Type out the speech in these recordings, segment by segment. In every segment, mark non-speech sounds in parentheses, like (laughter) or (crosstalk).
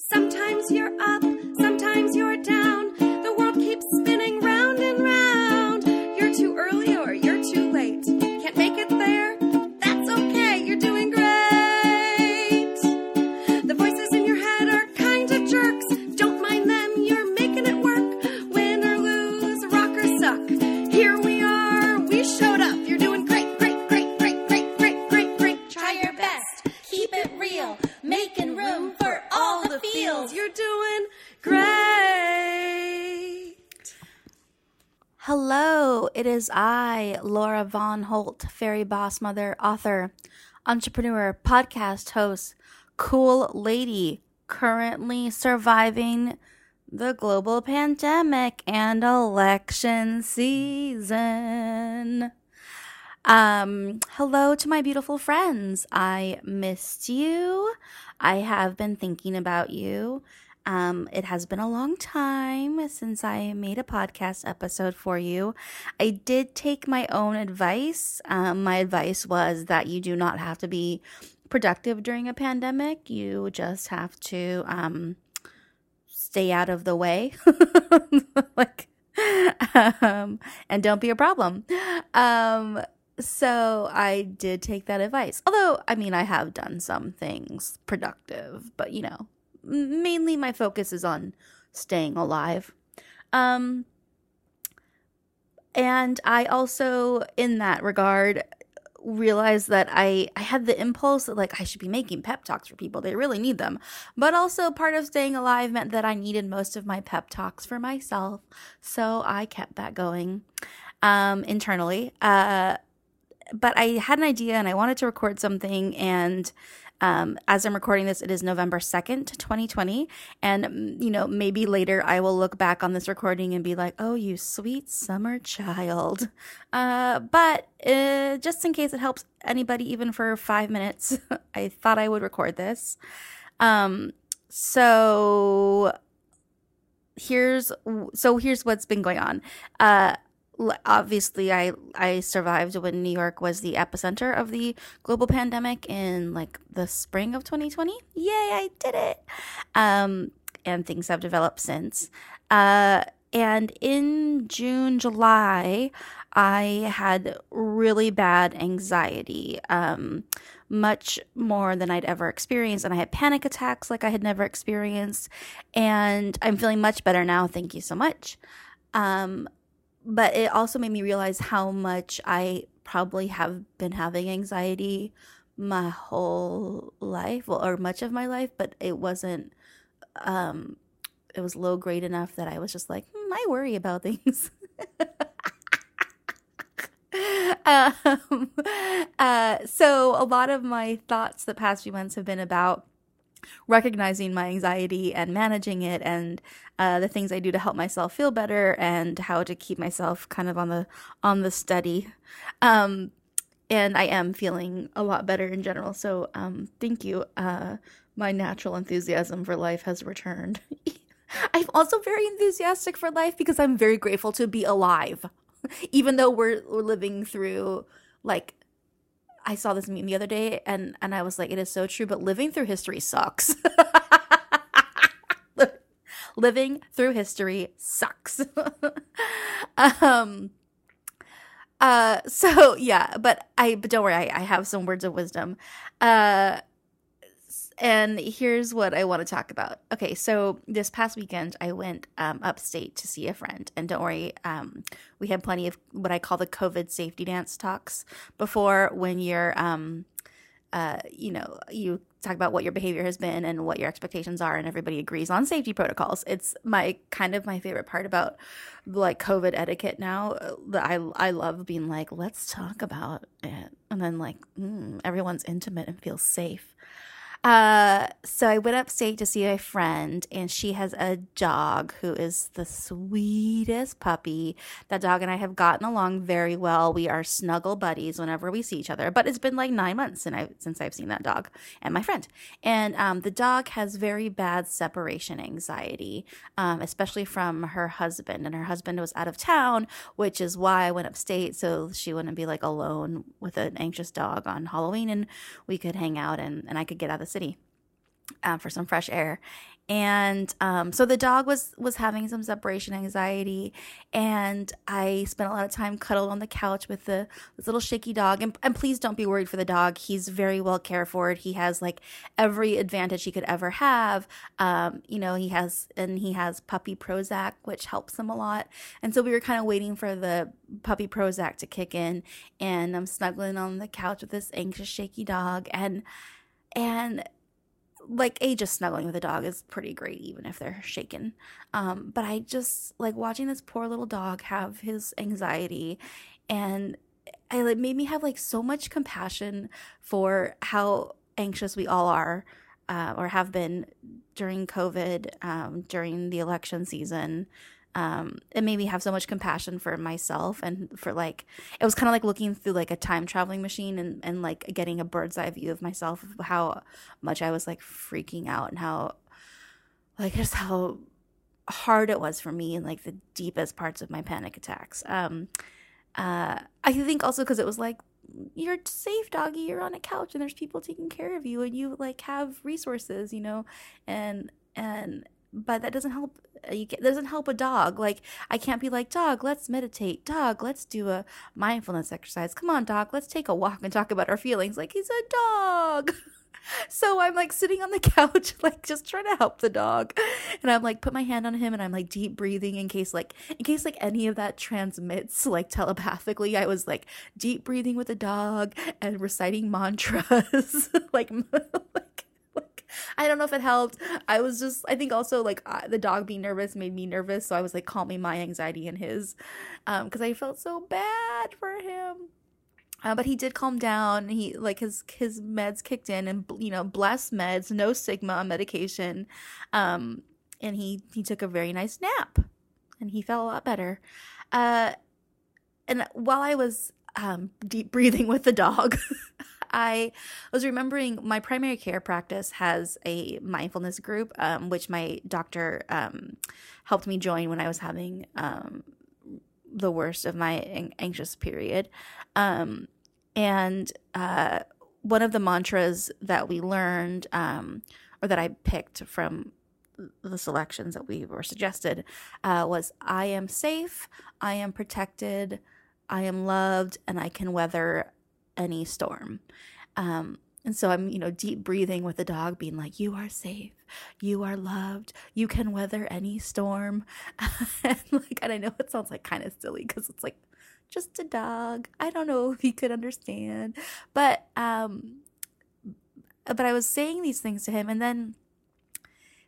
Sometimes you're up, sometimes great. Hello, it is I, Laura Von Holt, fairy boss mother, author, entrepreneur, podcast host, cool lady, currently surviving the global pandemic and election season. Um, hello to my beautiful friends. I missed you. I have been thinking about you. Um, it has been a long time since I made a podcast episode for you. I did take my own advice. Um, my advice was that you do not have to be productive during a pandemic. You just have to um, stay out of the way, (laughs) like, um, and don't be a problem. Um, so I did take that advice. Although, I mean, I have done some things productive, but you know, mainly my focus is on staying alive. Um, and I also, in that regard, realized that I, I had the impulse that like I should be making pep talks for people. They really need them. But also part of staying alive meant that I needed most of my pep talks for myself. So I kept that going um, internally. Uh, but I had an idea and I wanted to record something and um, as I'm recording this, it is November 2nd, 2020. And, mm, you know, maybe later I will look back on this recording and be like, oh, you sweet summer child. (laughs) Uh, but uh, just in case it helps anybody, even for five minutes, (laughs) I thought I would record this. Um, so here's so here's what's been going on. Uh, obviously I I survived when New York was the epicenter of the global pandemic in like the spring of 2020. Yay, I did it. Um and things have developed since. Uh and in June, July, I had really bad anxiety. Um much more than I'd ever experienced. And I had panic attacks like I had never experienced. And I'm feeling much better now. Thank you so much. Um, but it also made me realize how much I probably have been having anxiety my whole life, well, or much of my life, but it wasn't, um, it was low grade enough that I was just like, hmm, I worry about things. (laughs) um, uh, so a lot of my thoughts the past few months have been about recognizing my anxiety and managing it and uh, the things I do to help myself feel better and how to keep myself kind of on the on the study. Um, and I am feeling a lot better in general. So um, thank you. Uh, my natural enthusiasm for life has returned. (laughs) I'm also very enthusiastic for life because I'm very grateful to be alive, (laughs) even though we're, we're living through like I saw this meme the other day and and I was like, it is so true, but living through history sucks. (laughs) living through history sucks. (laughs) um uh so yeah, but I but don't worry, I, I have some words of wisdom. Uh and here's what I want to talk about. Okay, so this past weekend I went um, upstate to see a friend, and don't worry, um, we had plenty of what I call the COVID safety dance talks before when you're, um, uh, you know, you talk about what your behavior has been and what your expectations are, and everybody agrees on safety protocols. It's my kind of my favorite part about like COVID etiquette now. That I I love being like, let's talk about it, and then like mm, everyone's intimate and feels safe. Uh, so I went upstate to see a friend, and she has a dog who is the sweetest puppy. That dog and I have gotten along very well. We are snuggle buddies whenever we see each other. But it's been like nine months since I since I've seen that dog and my friend. And um, the dog has very bad separation anxiety, um, especially from her husband. And her husband was out of town, which is why I went upstate so she wouldn't be like alone with an anxious dog on Halloween, and we could hang out and and I could get out of city. uh, for some fresh air. And um, so the dog was was having some separation anxiety and i spent a lot of time cuddled on the couch with the this little shaky dog. And, and please don't be worried for the dog. He's very well cared for. He has like every advantage he could ever have. Um, you know he has and he has puppy prozac which helps him a lot. And so we were kind of waiting for the puppy prozac to kick in and i'm snuggling on the couch with this anxious shaky dog. And and like a just snuggling with a dog is pretty great even if they're shaken. Um, but i just like watching this poor little dog have his anxiety and i like made me have like so much compassion for how anxious we all are uh, or have been during covid um, during the election season um, it made me have so much compassion for myself and for like it was kind of like looking through like a time traveling machine and, and like getting a bird's eye view of myself of how much i was like freaking out and how like just how hard it was for me in like the deepest parts of my panic attacks. Um uh i think also because it was like you're safe doggy. You're on a couch and there's people taking care of you and you like have resources you know? And and but that doesn't help uh, you can, doesn't help a dog. Like i can't be like dog let's meditate. Dog let's do a mindfulness exercise. Come on dog let's take a walk and talk about our feelings. Like he's a dog. (laughs) So i'm like sitting on the (laughs) couch like just trying to help the dog. And i'm like put my hand on him and i'm like deep breathing in case like in case like any of that transmits (laughs) like telepathically. I was like deep breathing with the dog and reciting mantras like I don't know if it helped. I was just, I think also like uh, the dog being nervous made me nervous. So I was like calming my anxiety and his because um, I felt so bad for him. Uh, but he did calm down. He like his his meds kicked in, and you know, bless meds, no sigma medication, um, and he he took a very nice nap, and he felt a lot better. Uh, and while I was um, deep breathing (laughs) with the dog, I was remembering my primary care practice has a mindfulness group, um, which my doctor um, helped me join when I was having um, the worst of my anxious period. Um, and uh, one of the mantras that we learned, um, or that I picked from the selections that we were suggested, uh, was I am safe, I am protected, I am loved, and I can weather any storm. Um, and so I'm, you know, deep breathing with the dog, being like, You are safe. You are loved. You can weather any storm. (laughs) and like, and I know it sounds like kind of silly because it's like just a dog. I don't know if he could understand. But um but I was saying these things to him and then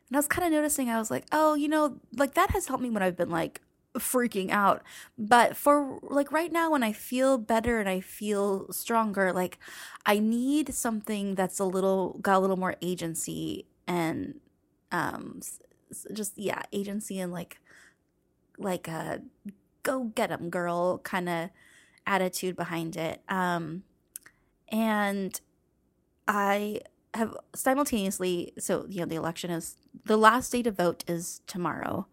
and I was kind of noticing I was like, oh, you know, like that has helped me when I've been like freaking out. But for like right now, when I feel better and I feel stronger, like I need something that's a little got a little more agency and um just yeah agency and like like a go get them girl kind of attitude behind it um and i have simultaneously so you know the election is the last day to vote is tomorrow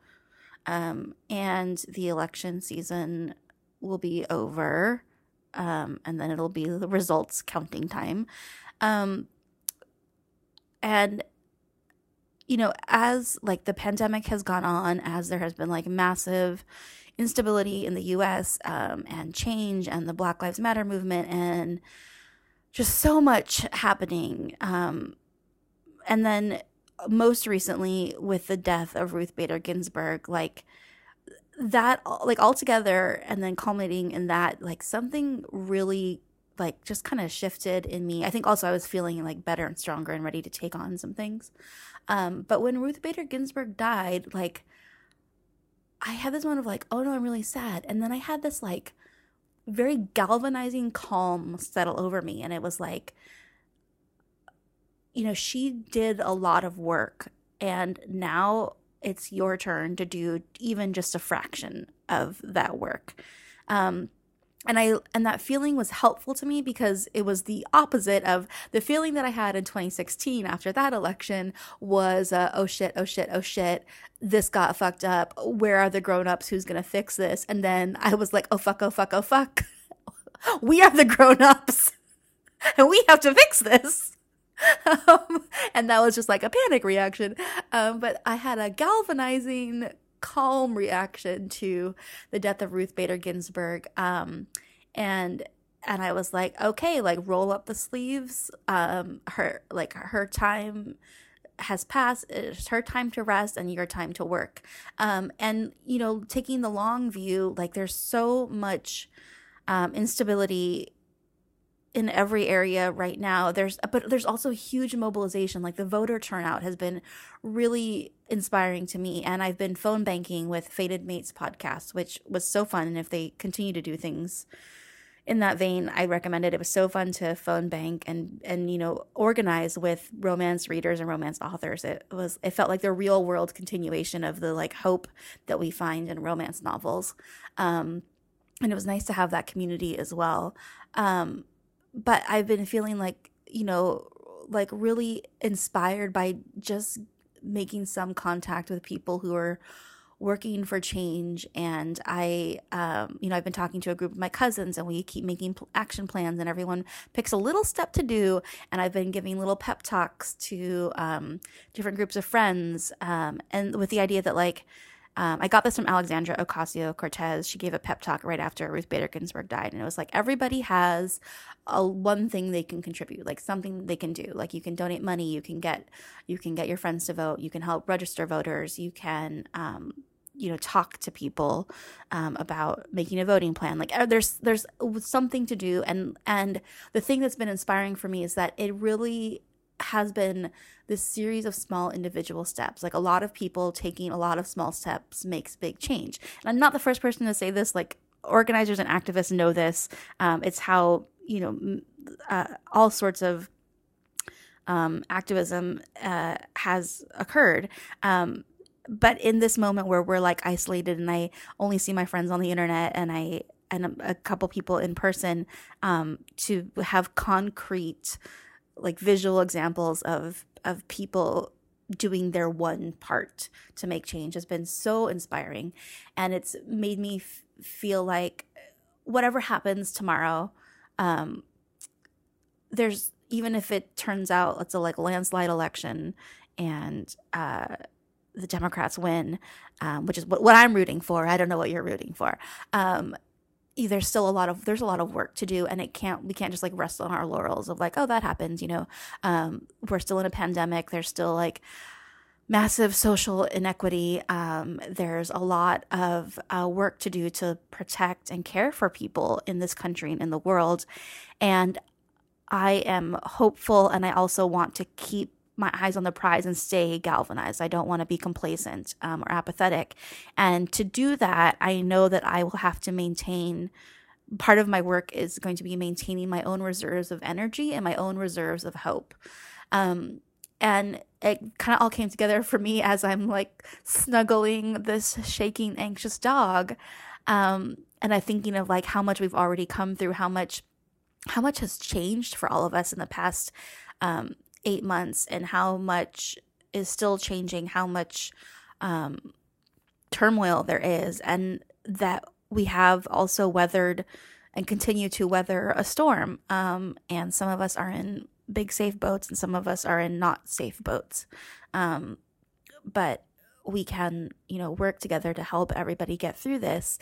um, and the election season will be over. Um, and then it'll be the results counting time. Um, and you know, as like the pandemic has gone on, as there has been like massive instability in the U.S. Um, and change, and the Black Lives Matter movement, and just so much happening. Um, and then most recently with the death of Ruth Bader Ginsburg, like that, like all together, and then culminating in that, like something really like just kind of shifted in me. I think also I was feeling like better and stronger and ready to take on some things. Um, but when Ruth Bader Ginsburg died, like I had this moment of like, oh no, I'm really sad. And then I had this like very galvanizing calm settle over me. And it was like, you know, she did a lot of work and now it's your turn to do even just a fraction of that work. Um, and I and that feeling was helpful to me because it was the opposite of the feeling that I had in 2016 after that election was uh, oh shit oh shit oh shit this got fucked up. Where are the grown-ups? Who's going to fix this? And then I was like oh fuck oh fuck oh fuck. (laughs) We are the grown-ups. And (laughs) we have to fix this um, and that was just like a panic reaction. Um, but I had a galvanizing, calm reaction to the death of Ruth Bader Ginsburg. Um, and and I was like, okay, like roll up the sleeves. Um, her like her time has passed. It's her time to rest and your time to work. Um, and you know, taking the long view, like there's so much um, instability in every area right now. There's but there's also huge mobilization. Like the voter turnout has been really inspiring to me and i've been phone banking with fated mates podcast which was so fun and if they continue to do things in that vein i recommend it. It was so fun to phone bank and and you know organize with romance readers and romance authors. It was it felt like the real world continuation of the like hope that we find in romance novels. Um and it was nice to have that community as well. Um but I've been feeling like, you know, like really inspired by just making some contact with people who are working for change. And i um, you know i've been talking to a group of my cousins and we keep making action plans and everyone picks a little step to do. And i've been giving little pep talks to um, different groups of friends um, and with the idea that like um, I got this from Alexandra Ocasio Cortez. She gave a pep talk right after Ruth Bader Ginsburg died, and it was like everybody has a one thing they can contribute, like something they can do. Like you can donate money, you can get you can get your friends to vote, you can help register voters, you can um, you know talk to people um, about making a voting plan like uh, there's there's something to do and and the thing that's been inspiring for me is that it really has been this series of small individual steps. Like a lot of people taking a lot of small steps makes big change. And I'm not the first person to say this. Like organizers and activists know this. Um, it's how you know uh, all sorts of um, activism uh, has occurred. Um, but in this moment where we're like isolated and I only see my friends on the internet and I and a, a couple people in person um, to have concrete like visual examples of of people doing their one part to make change has been so inspiring and it's made me f- feel like whatever happens tomorrow um there's even if it turns out it's a like landslide election and uh the Democrats win, um, which is what, what I'm rooting for. I don't know what you're rooting for. Um, there's still a lot of there's a lot of work to do and it can't we can't just like rest on our laurels of like oh that happened you know? Um, we're still in a pandemic. There's still like massive social inequity. Um, there's a lot of uh, work to do to protect and care for people in this country and in the world. And i am hopeful and i also want to keep my eyes on the prize and stay galvanized. I don't want to be complacent um, or apathetic. And to do that, I know that I will have to maintain. Part of my work is going to be maintaining my own reserves of energy and my own reserves of hope. Um, and it kind of all came together for me as I'm like snuggling this shaking, anxious dog. Um, and I'm thinking of like how much we've already come through, how much, how much has changed for all of us in the past um, eight months and how much is still changing, how much um, turmoil there is, and that we have also weathered and continue to weather a storm. Um, and some of us are in big safe boats, and some of us are in not safe boats. Um, but we can, you know, work together to help everybody get through this.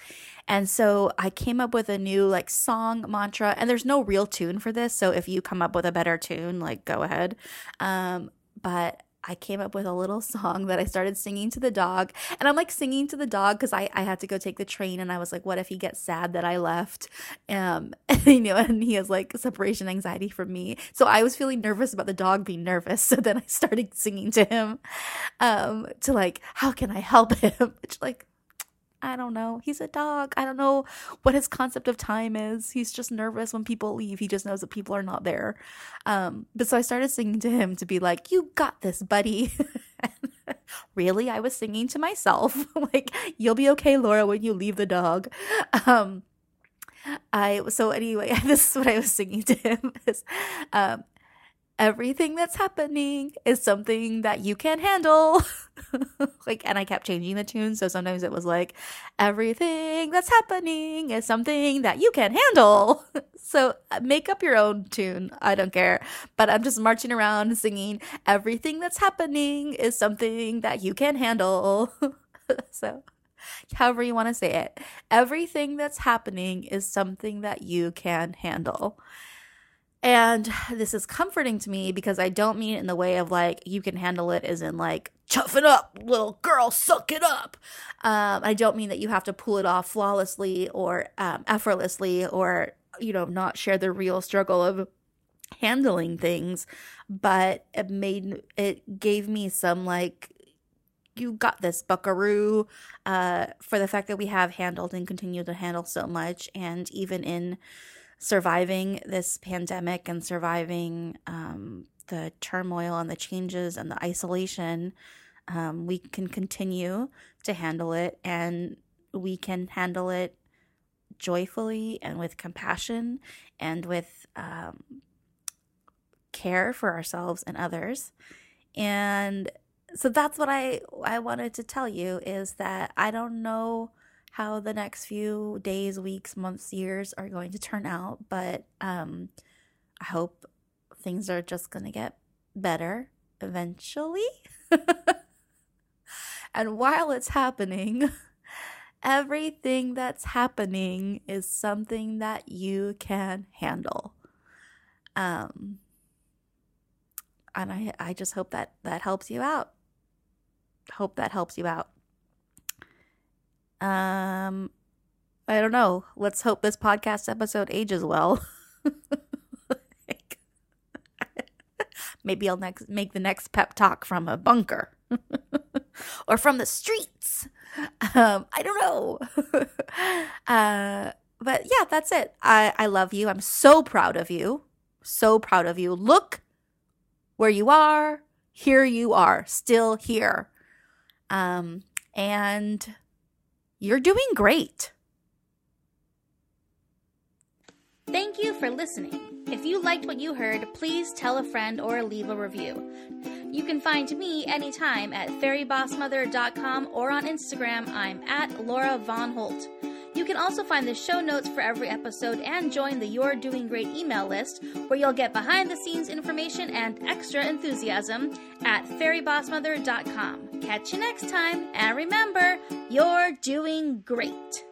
And so I came up with a new like song mantra and there's no real tune for this. So if you come up with a better tune, like go ahead. Um, but I came up with a little (laughs) song that I started singing to the dog. And I'm like singing to the dog because I, I had to go take the train and I was like, what if he gets sad that I left? Um, (laughs) and, you know, and he has like separation anxiety from me. So I was feeling nervous about the dog being nervous. (laughs) So then I started singing to him um, to like, how can I help him? Which like I don't know. He's a dog. I don't know what his concept of time is. He's just nervous when people leave. He just knows that people are not there. Um, but so I started singing to him to be like, "You got this, buddy." (laughs) really, I was singing to myself, (laughs) like, "You'll be okay, Laura, when you leave the dog." Um, I so anyway, (laughs) this is what I was singing to him. Is, um, everything that's happening is something that you can't handle. (laughs) like, and I kept changing the tune. So sometimes it was like, everything that's happening is something that you can't handle. (laughs) so uh, make up your own tune. I don't care. But I'm just marching around singing, everything that's happening is something that you can handle. (laughs) so however you want to say it. Everything that's happening is something that you can handle. And this is comforting to me because I don't mean it in the way of like, you can handle it as in like, toughen up, little girl, suck it up. Um, I don't mean that you have to pull it off flawlessly or um, effortlessly or, you know, not share the real struggle of handling things, but it made, it gave me some like, you got this, buckaroo, uh, for the fact that we have handled and continue to handle so much. And even in, surviving this pandemic and surviving um, the turmoil and the changes and the isolation, um, we can continue to handle it and we can handle it joyfully and with compassion and with um, care for ourselves and others. And so that's what I I wanted to tell you is that I don't know how the next few days, weeks, months, years are going to turn out, but um, I hope things are just going to get better eventually. (laughs) and while it's happening, (laughs) everything that's happening is something that you can handle. Um, and I, I just hope that that helps you out. Hope that helps you out. Um, I don't know. Let's hope this podcast episode ages well. (laughs) Maybe I'll next make the next pep talk from a bunker (laughs) or from the streets. Um, I don't know. (laughs) uh, but yeah, that's it. I, I love you. I'm so proud of you. So proud of you. Look where you are. Here you are, still here. Um, and you're doing great. Thank you for listening. If you liked what you heard, please tell a friend or leave a review. You can find me anytime at fairybossmother.com or on Instagram, I'm at Laura Von Holt. You can also find the show notes for every episode and join the You're Doing Great email list, where you'll get behind the scenes information and extra enthusiasm at fairybossmother.com. Catch you next time, and remember, you're doing great.